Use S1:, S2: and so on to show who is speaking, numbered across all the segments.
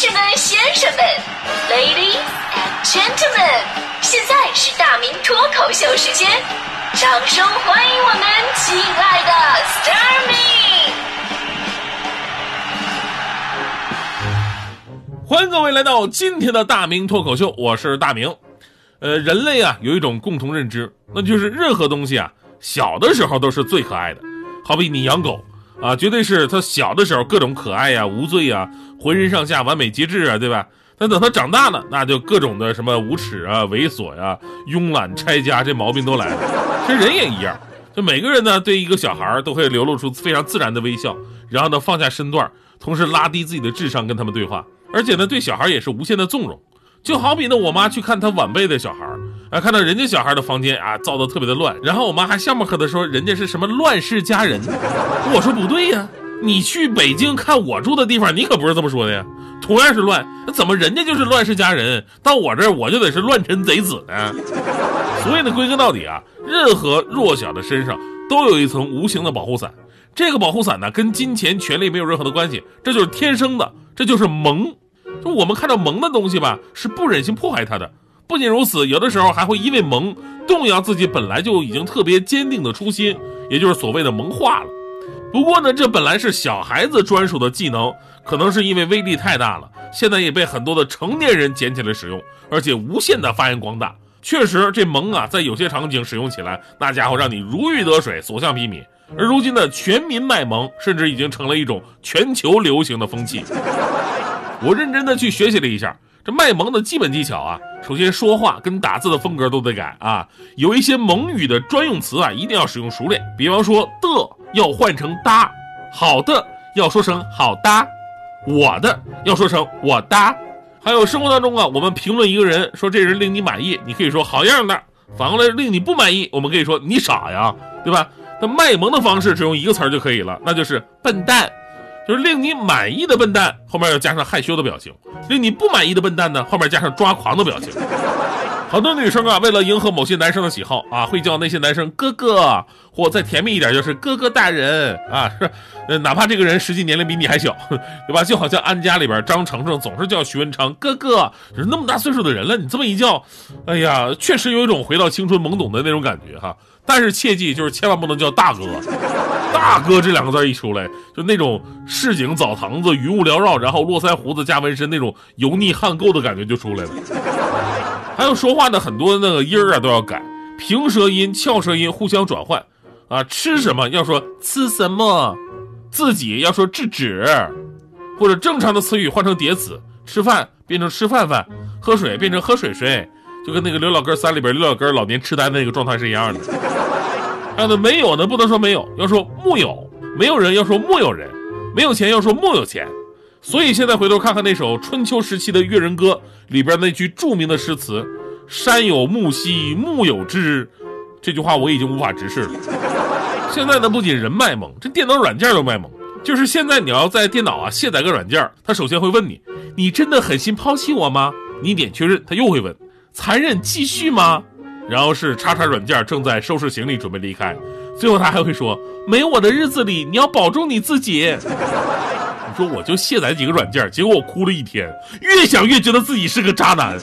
S1: 士们、先生们，Ladies and Gentlemen，现在是大明脱口秀时间，掌声欢迎我们亲爱的 s t a r m y
S2: 欢迎各位来到今天的大明脱口秀，我是大明。呃，人类啊有一种共同认知，那就是任何东西啊小的时候都是最可爱的，好比你养狗啊，绝对是他小的时候各种可爱呀、无罪呀、浑身上下完美极致啊，对吧？但等他长大了，那就各种的什么无耻啊、猥琐呀、慵懒、拆家，这毛病都来了。这人也一样，就每个人呢对一个小孩都会流露出非常自然的微笑，然后呢放下身段，同时拉低自己的智商跟他们对话，而且呢对小孩也是无限的纵容。就好比呢，我妈去看她晚辈的小孩儿，啊，看到人家小孩的房间啊，造的特别的乱，然后我妈还笑么呵的说人家是什么乱世佳人。我说不对呀，你去北京看我住的地方，你可不是这么说的呀。同样是乱，那怎么人家就是乱世佳人，到我这儿我就得是乱臣贼子呢？所以呢，归根到底啊，任何弱小的身上都有一层无形的保护伞，这个保护伞呢，跟金钱、权力没有任何的关系，这就是天生的，这就是萌。我们看到萌的东西吧，是不忍心破坏它的。不仅如此，有的时候还会因为萌动摇自己本来就已经特别坚定的初心，也就是所谓的萌化了。不过呢，这本来是小孩子专属的技能，可能是因为威力太大了，现在也被很多的成年人捡起来使用，而且无限的发扬光大。确实，这萌啊，在有些场景使用起来，那家伙让你如鱼得水，所向披靡。而如今的全民卖萌，甚至已经成了一种全球流行的风气。我认真的去学习了一下这卖萌的基本技巧啊。首先，说话跟打字的风格都得改啊，有一些萌语的专用词啊，一定要使用熟练。比方说的要换成哒，好的要说成好哒，我的要说成我哒。还有生活当中啊，我们评论一个人，说这人令你满意，你可以说好样的。反过来令你不满意，我们可以说你傻呀，对吧？那卖萌的方式只用一个词儿就可以了，那就是笨蛋。就是令你满意的笨蛋，后面要加上害羞的表情；令你不满意的笨蛋呢，后面加上抓狂的表情。好多女生啊，为了迎合某些男生的喜好啊，会叫那些男生哥哥，或再甜蜜一点就是哥哥大人啊，是，哪怕这个人实际年龄比你还小，对吧？就好像安家里边张程程总是叫徐文昌哥哥，就是那么大岁数的人了，你这么一叫，哎呀，确实有一种回到青春懵懂的那种感觉哈。但是切记，就是千万不能叫大哥。大哥这两个字一出来，就那种市井澡堂子、云雾缭绕，然后络腮胡子加纹身那种油腻汗垢的感觉就出来了。还有说话的很多那个音儿啊都要改，平舌音、翘舌音互相转换。啊，吃什么要说吃什么，自己要说制止，或者正常的词语换成叠词，吃饭变成吃饭饭，喝水变成喝水水，就跟那个刘老根三里边刘老根老年痴呆的那个状态是一样的。还有呢，没有呢不能说没有，要说木有；没有人要说木有人；没有钱要说木有钱。所以现在回头看看那首春秋时期的《越人歌》里边那句著名的诗词：“山有木兮木有枝”，这句话我已经无法直视了。现在呢，不仅人卖萌，这电脑软件都卖萌。就是现在你要在电脑啊卸载个软件，它首先会问你：“你真的狠心抛弃我吗？”你点确认，它又会问：“残忍继续吗？”然后是叉叉软件正在收拾行李准备离开，最后他还会说：“没我的日子里，你要保重你自己。”你说我就卸载几个软件，结果我哭了一天，越想越觉得自己是个渣男。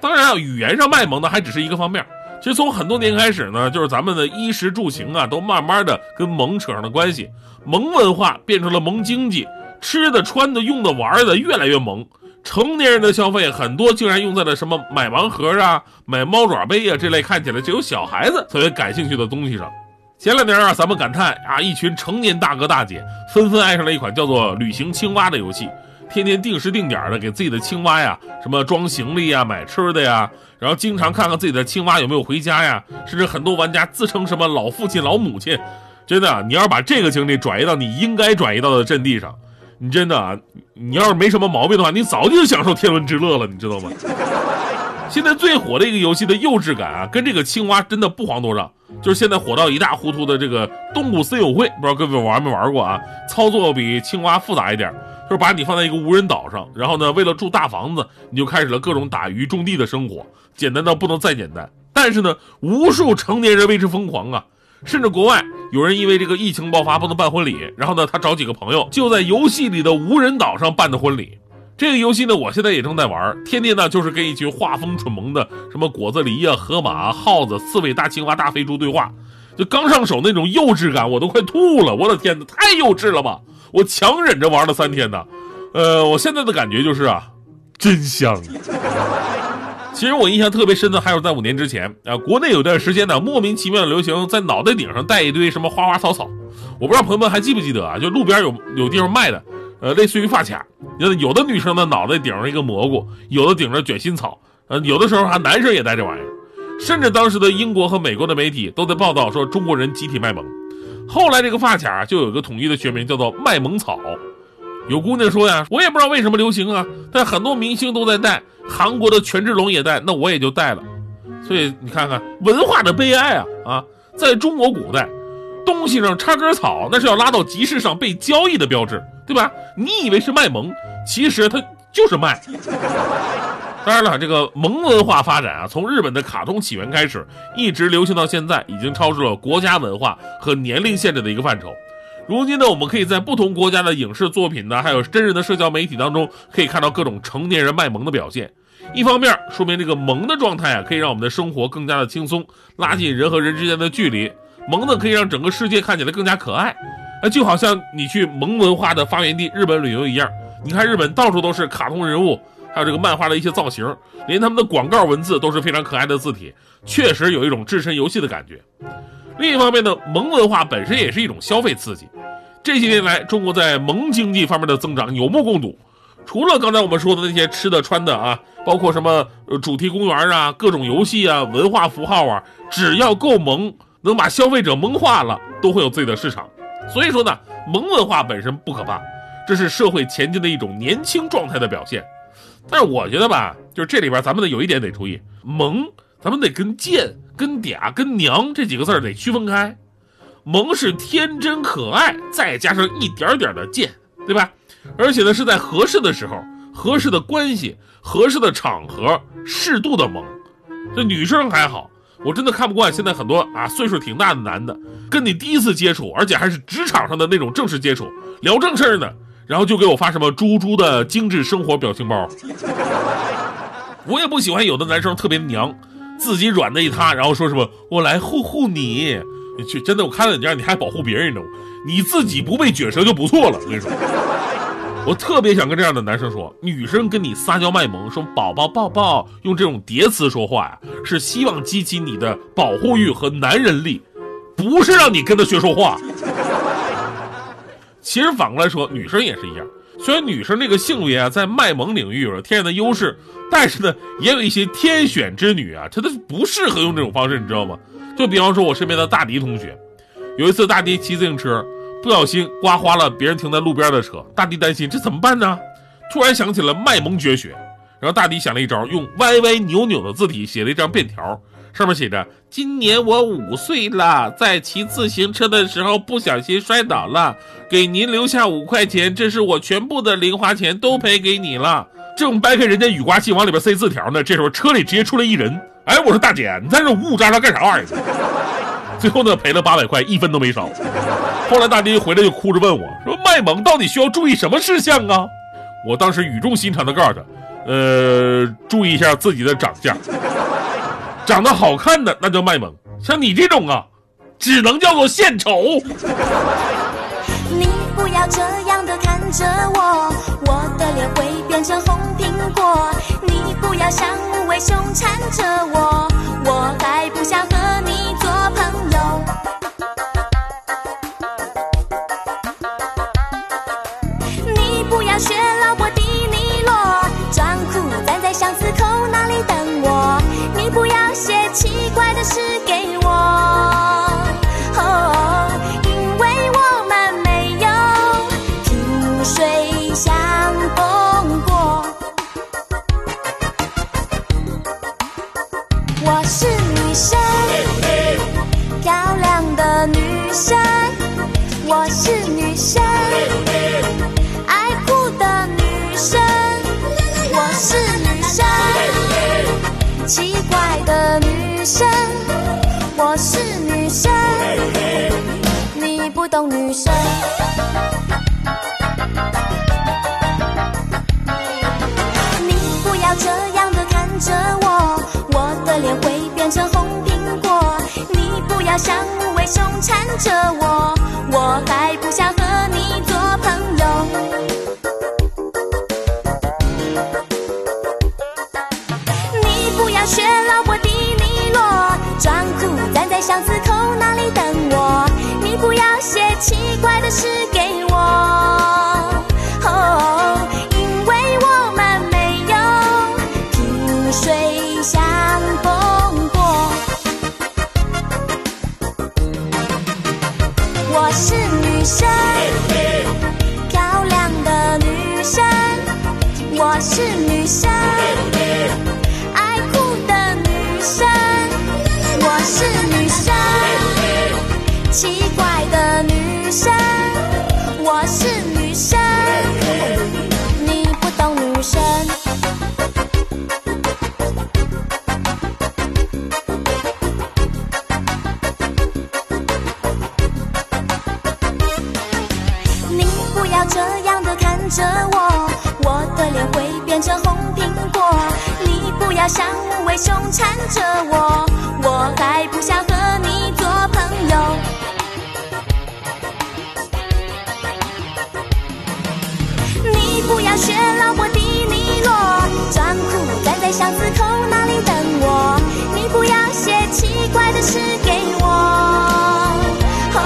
S2: 当然啊，语言上卖萌的还只是一个方面。其实从很多年开始呢，就是咱们的衣食住行啊，都慢慢的跟萌扯上了关系。萌文化变成了萌经济，吃的、穿的、用的、玩的越来越萌。成年人的消费很多竟然用在了什么买盲盒啊、买猫爪杯啊这类看起来只有小孩子特别感兴趣的东西上。前两年啊，咱们感叹啊，一群成年大哥大姐纷纷爱上了一款叫做《旅行青蛙》的游戏，天天定时定点的给自己的青蛙呀什么装行李呀、买吃的呀，然后经常看看自己的青蛙有没有回家呀，甚至很多玩家自称什么老父亲、老母亲。真的，你要是把这个精力转移到你应该转移到的阵地上。你真的啊，你要是没什么毛病的话，你早就享受天伦之乐了，你知道吗？现在最火的一个游戏的幼稚感啊，跟这个青蛙真的不遑多让。就是现在火到一塌糊涂的这个动物森友会，不知道各位玩没玩过啊？操作比青蛙复杂一点，就是把你放在一个无人岛上，然后呢，为了住大房子，你就开始了各种打鱼种地的生活，简单到不能再简单。但是呢，无数成年人为之疯狂啊！甚至国外有人因为这个疫情爆发不能办婚礼，然后呢，他找几个朋友就在游戏里的无人岛上办的婚礼。这个游戏呢，我现在也正在玩，天天呢就是跟一群画风蠢萌的什么果子狸呀、河马、耗子、刺猬、大青蛙、大肥猪对话，就刚上手那种幼稚感，我都快吐了！我的天哪，太幼稚了吧！我强忍着玩了三天呢，呃，我现在的感觉就是啊，真香。其实我印象特别深的还有在五年之前啊，国内有段时间呢，莫名其妙的流行在脑袋顶上戴一堆什么花花草草，我不知道朋友们还记不记得啊？就路边有有地方卖的。呃，类似于发卡，有的女生的脑袋顶上一个蘑菇，有的顶着卷心草，呃，有的时候还男生也戴这玩意儿，甚至当时的英国和美国的媒体都在报道说中国人集体卖萌。后来这个发卡就有一个统一的学名，叫做卖萌草。有姑娘说呀，我也不知道为什么流行啊，但很多明星都在戴，韩国的权志龙也戴，那我也就戴了。所以你看看文化的悲哀啊啊，在中国古代，东西上插根草那是要拉到集市上被交易的标志。对吧？你以为是卖萌，其实它就是卖。当然了，这个萌文化发展啊，从日本的卡通起源开始，一直流行到现在，已经超出了国家文化和年龄限制的一个范畴。如今呢，我们可以在不同国家的影视作品呢，还有真人的社交媒体当中，可以看到各种成年人卖萌的表现。一方面，说明这个萌的状态啊，可以让我们的生活更加的轻松，拉近人和人之间的距离。萌呢，可以让整个世界看起来更加可爱。那就好像你去萌文化的发源地日本旅游一样，你看日本到处都是卡通人物，还有这个漫画的一些造型，连他们的广告文字都是非常可爱的字体，确实有一种置身游戏的感觉。另一方面呢，萌文化本身也是一种消费刺激。这些年来，中国在萌经济方面的增长有目共睹。除了刚才我们说的那些吃的穿的啊，包括什么主题公园啊、各种游戏啊、文化符号啊，只要够萌，能把消费者萌化了，都会有自己的市场。所以说呢，萌文化本身不可怕，这是社会前进的一种年轻状态的表现。但是我觉得吧，就是这里边咱们得有一点得注意，萌咱们得跟贱、跟嗲、跟娘这几个字得区分开。萌是天真可爱，再加上一点点的贱，对吧？而且呢，是在合适的时候、合适的关系、合适的场合，适度的萌。这女生还好。我真的看不惯现在很多啊岁数挺大的男的，跟你第一次接触，而且还是职场上的那种正式接触，聊正事儿呢，然后就给我发什么猪猪的精致生活表情包。我也不喜欢有的男生特别娘，自己软的一塌，然后说什么我来护护你，去真的我看到你这样你还保护别人呢，你自己不被卷舌就不错了。我跟你说。我特别想跟这样的男生说，女生跟你撒娇卖萌，说宝宝抱抱，用这种叠词说话呀，是希望激起你的保护欲和男人力，不是让你跟他学说话。其实反过来说，女生也是一样，虽然女生这个性别啊，在卖萌领域有着天然的优势，但是呢，也有一些天选之女啊，她都不适合用这种方式，你知道吗？就比方说，我身边的大迪同学，有一次大迪骑自行车。不小心刮花了别人停在路边的车，大迪担心这怎么办呢？突然想起了卖萌绝学，然后大迪想了一招，用歪歪扭扭的字体写了一张便条，上面写着：“今年我五岁了，在骑自行车的时候不小心摔倒了，给您留下五块钱，这是我全部的零花钱，都赔给你了。”正掰开人家雨刮器往里边塞字条呢，这时候车里直接出来一人，哎，我说大姐，你在这呜呜喳喳干啥玩意儿？最后呢，赔了八百块，一分都没少。后来大爹回来就哭着问我说：“卖萌到底需要注意什么事项啊？”我当时语重心长的告诉他：“呃，注意一下自己的长相，长得好看的那叫卖萌，像你这种啊，只能叫做献丑。”
S3: 你不要这样着我我的脸会变成红苹果你不要像无尾熊缠着我我还不想和你做朋友。你不要学老婆迪尼罗装酷站在巷子口那里等我。你不要写奇怪的诗女生。你不要这样的看着我，我的脸会变成红苹果。你不要像无尾熊缠着我，我还不想和你不要像无尾熊缠着我，我还不想和你做朋友。你不要学老伯迪尼洛，装酷站在巷子口那里等我。你不要写奇怪的诗给我，哦，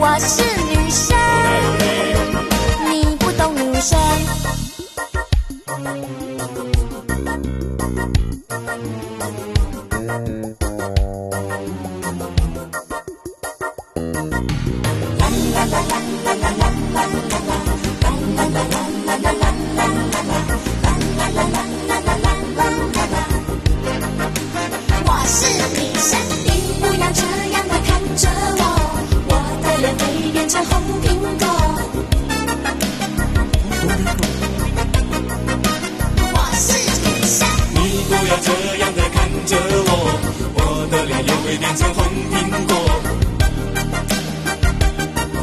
S3: 我是女生，红苹果。我是女生，
S4: 你不要这样的看着我，我的脸也会变成红苹果。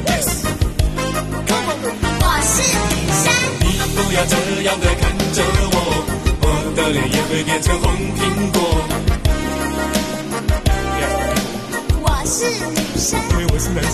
S4: Yes，
S3: 我是女生，
S4: 你不要这样的看着我，我的脸也会变成红苹果。
S3: 我是女生。
S4: 因为我是男生。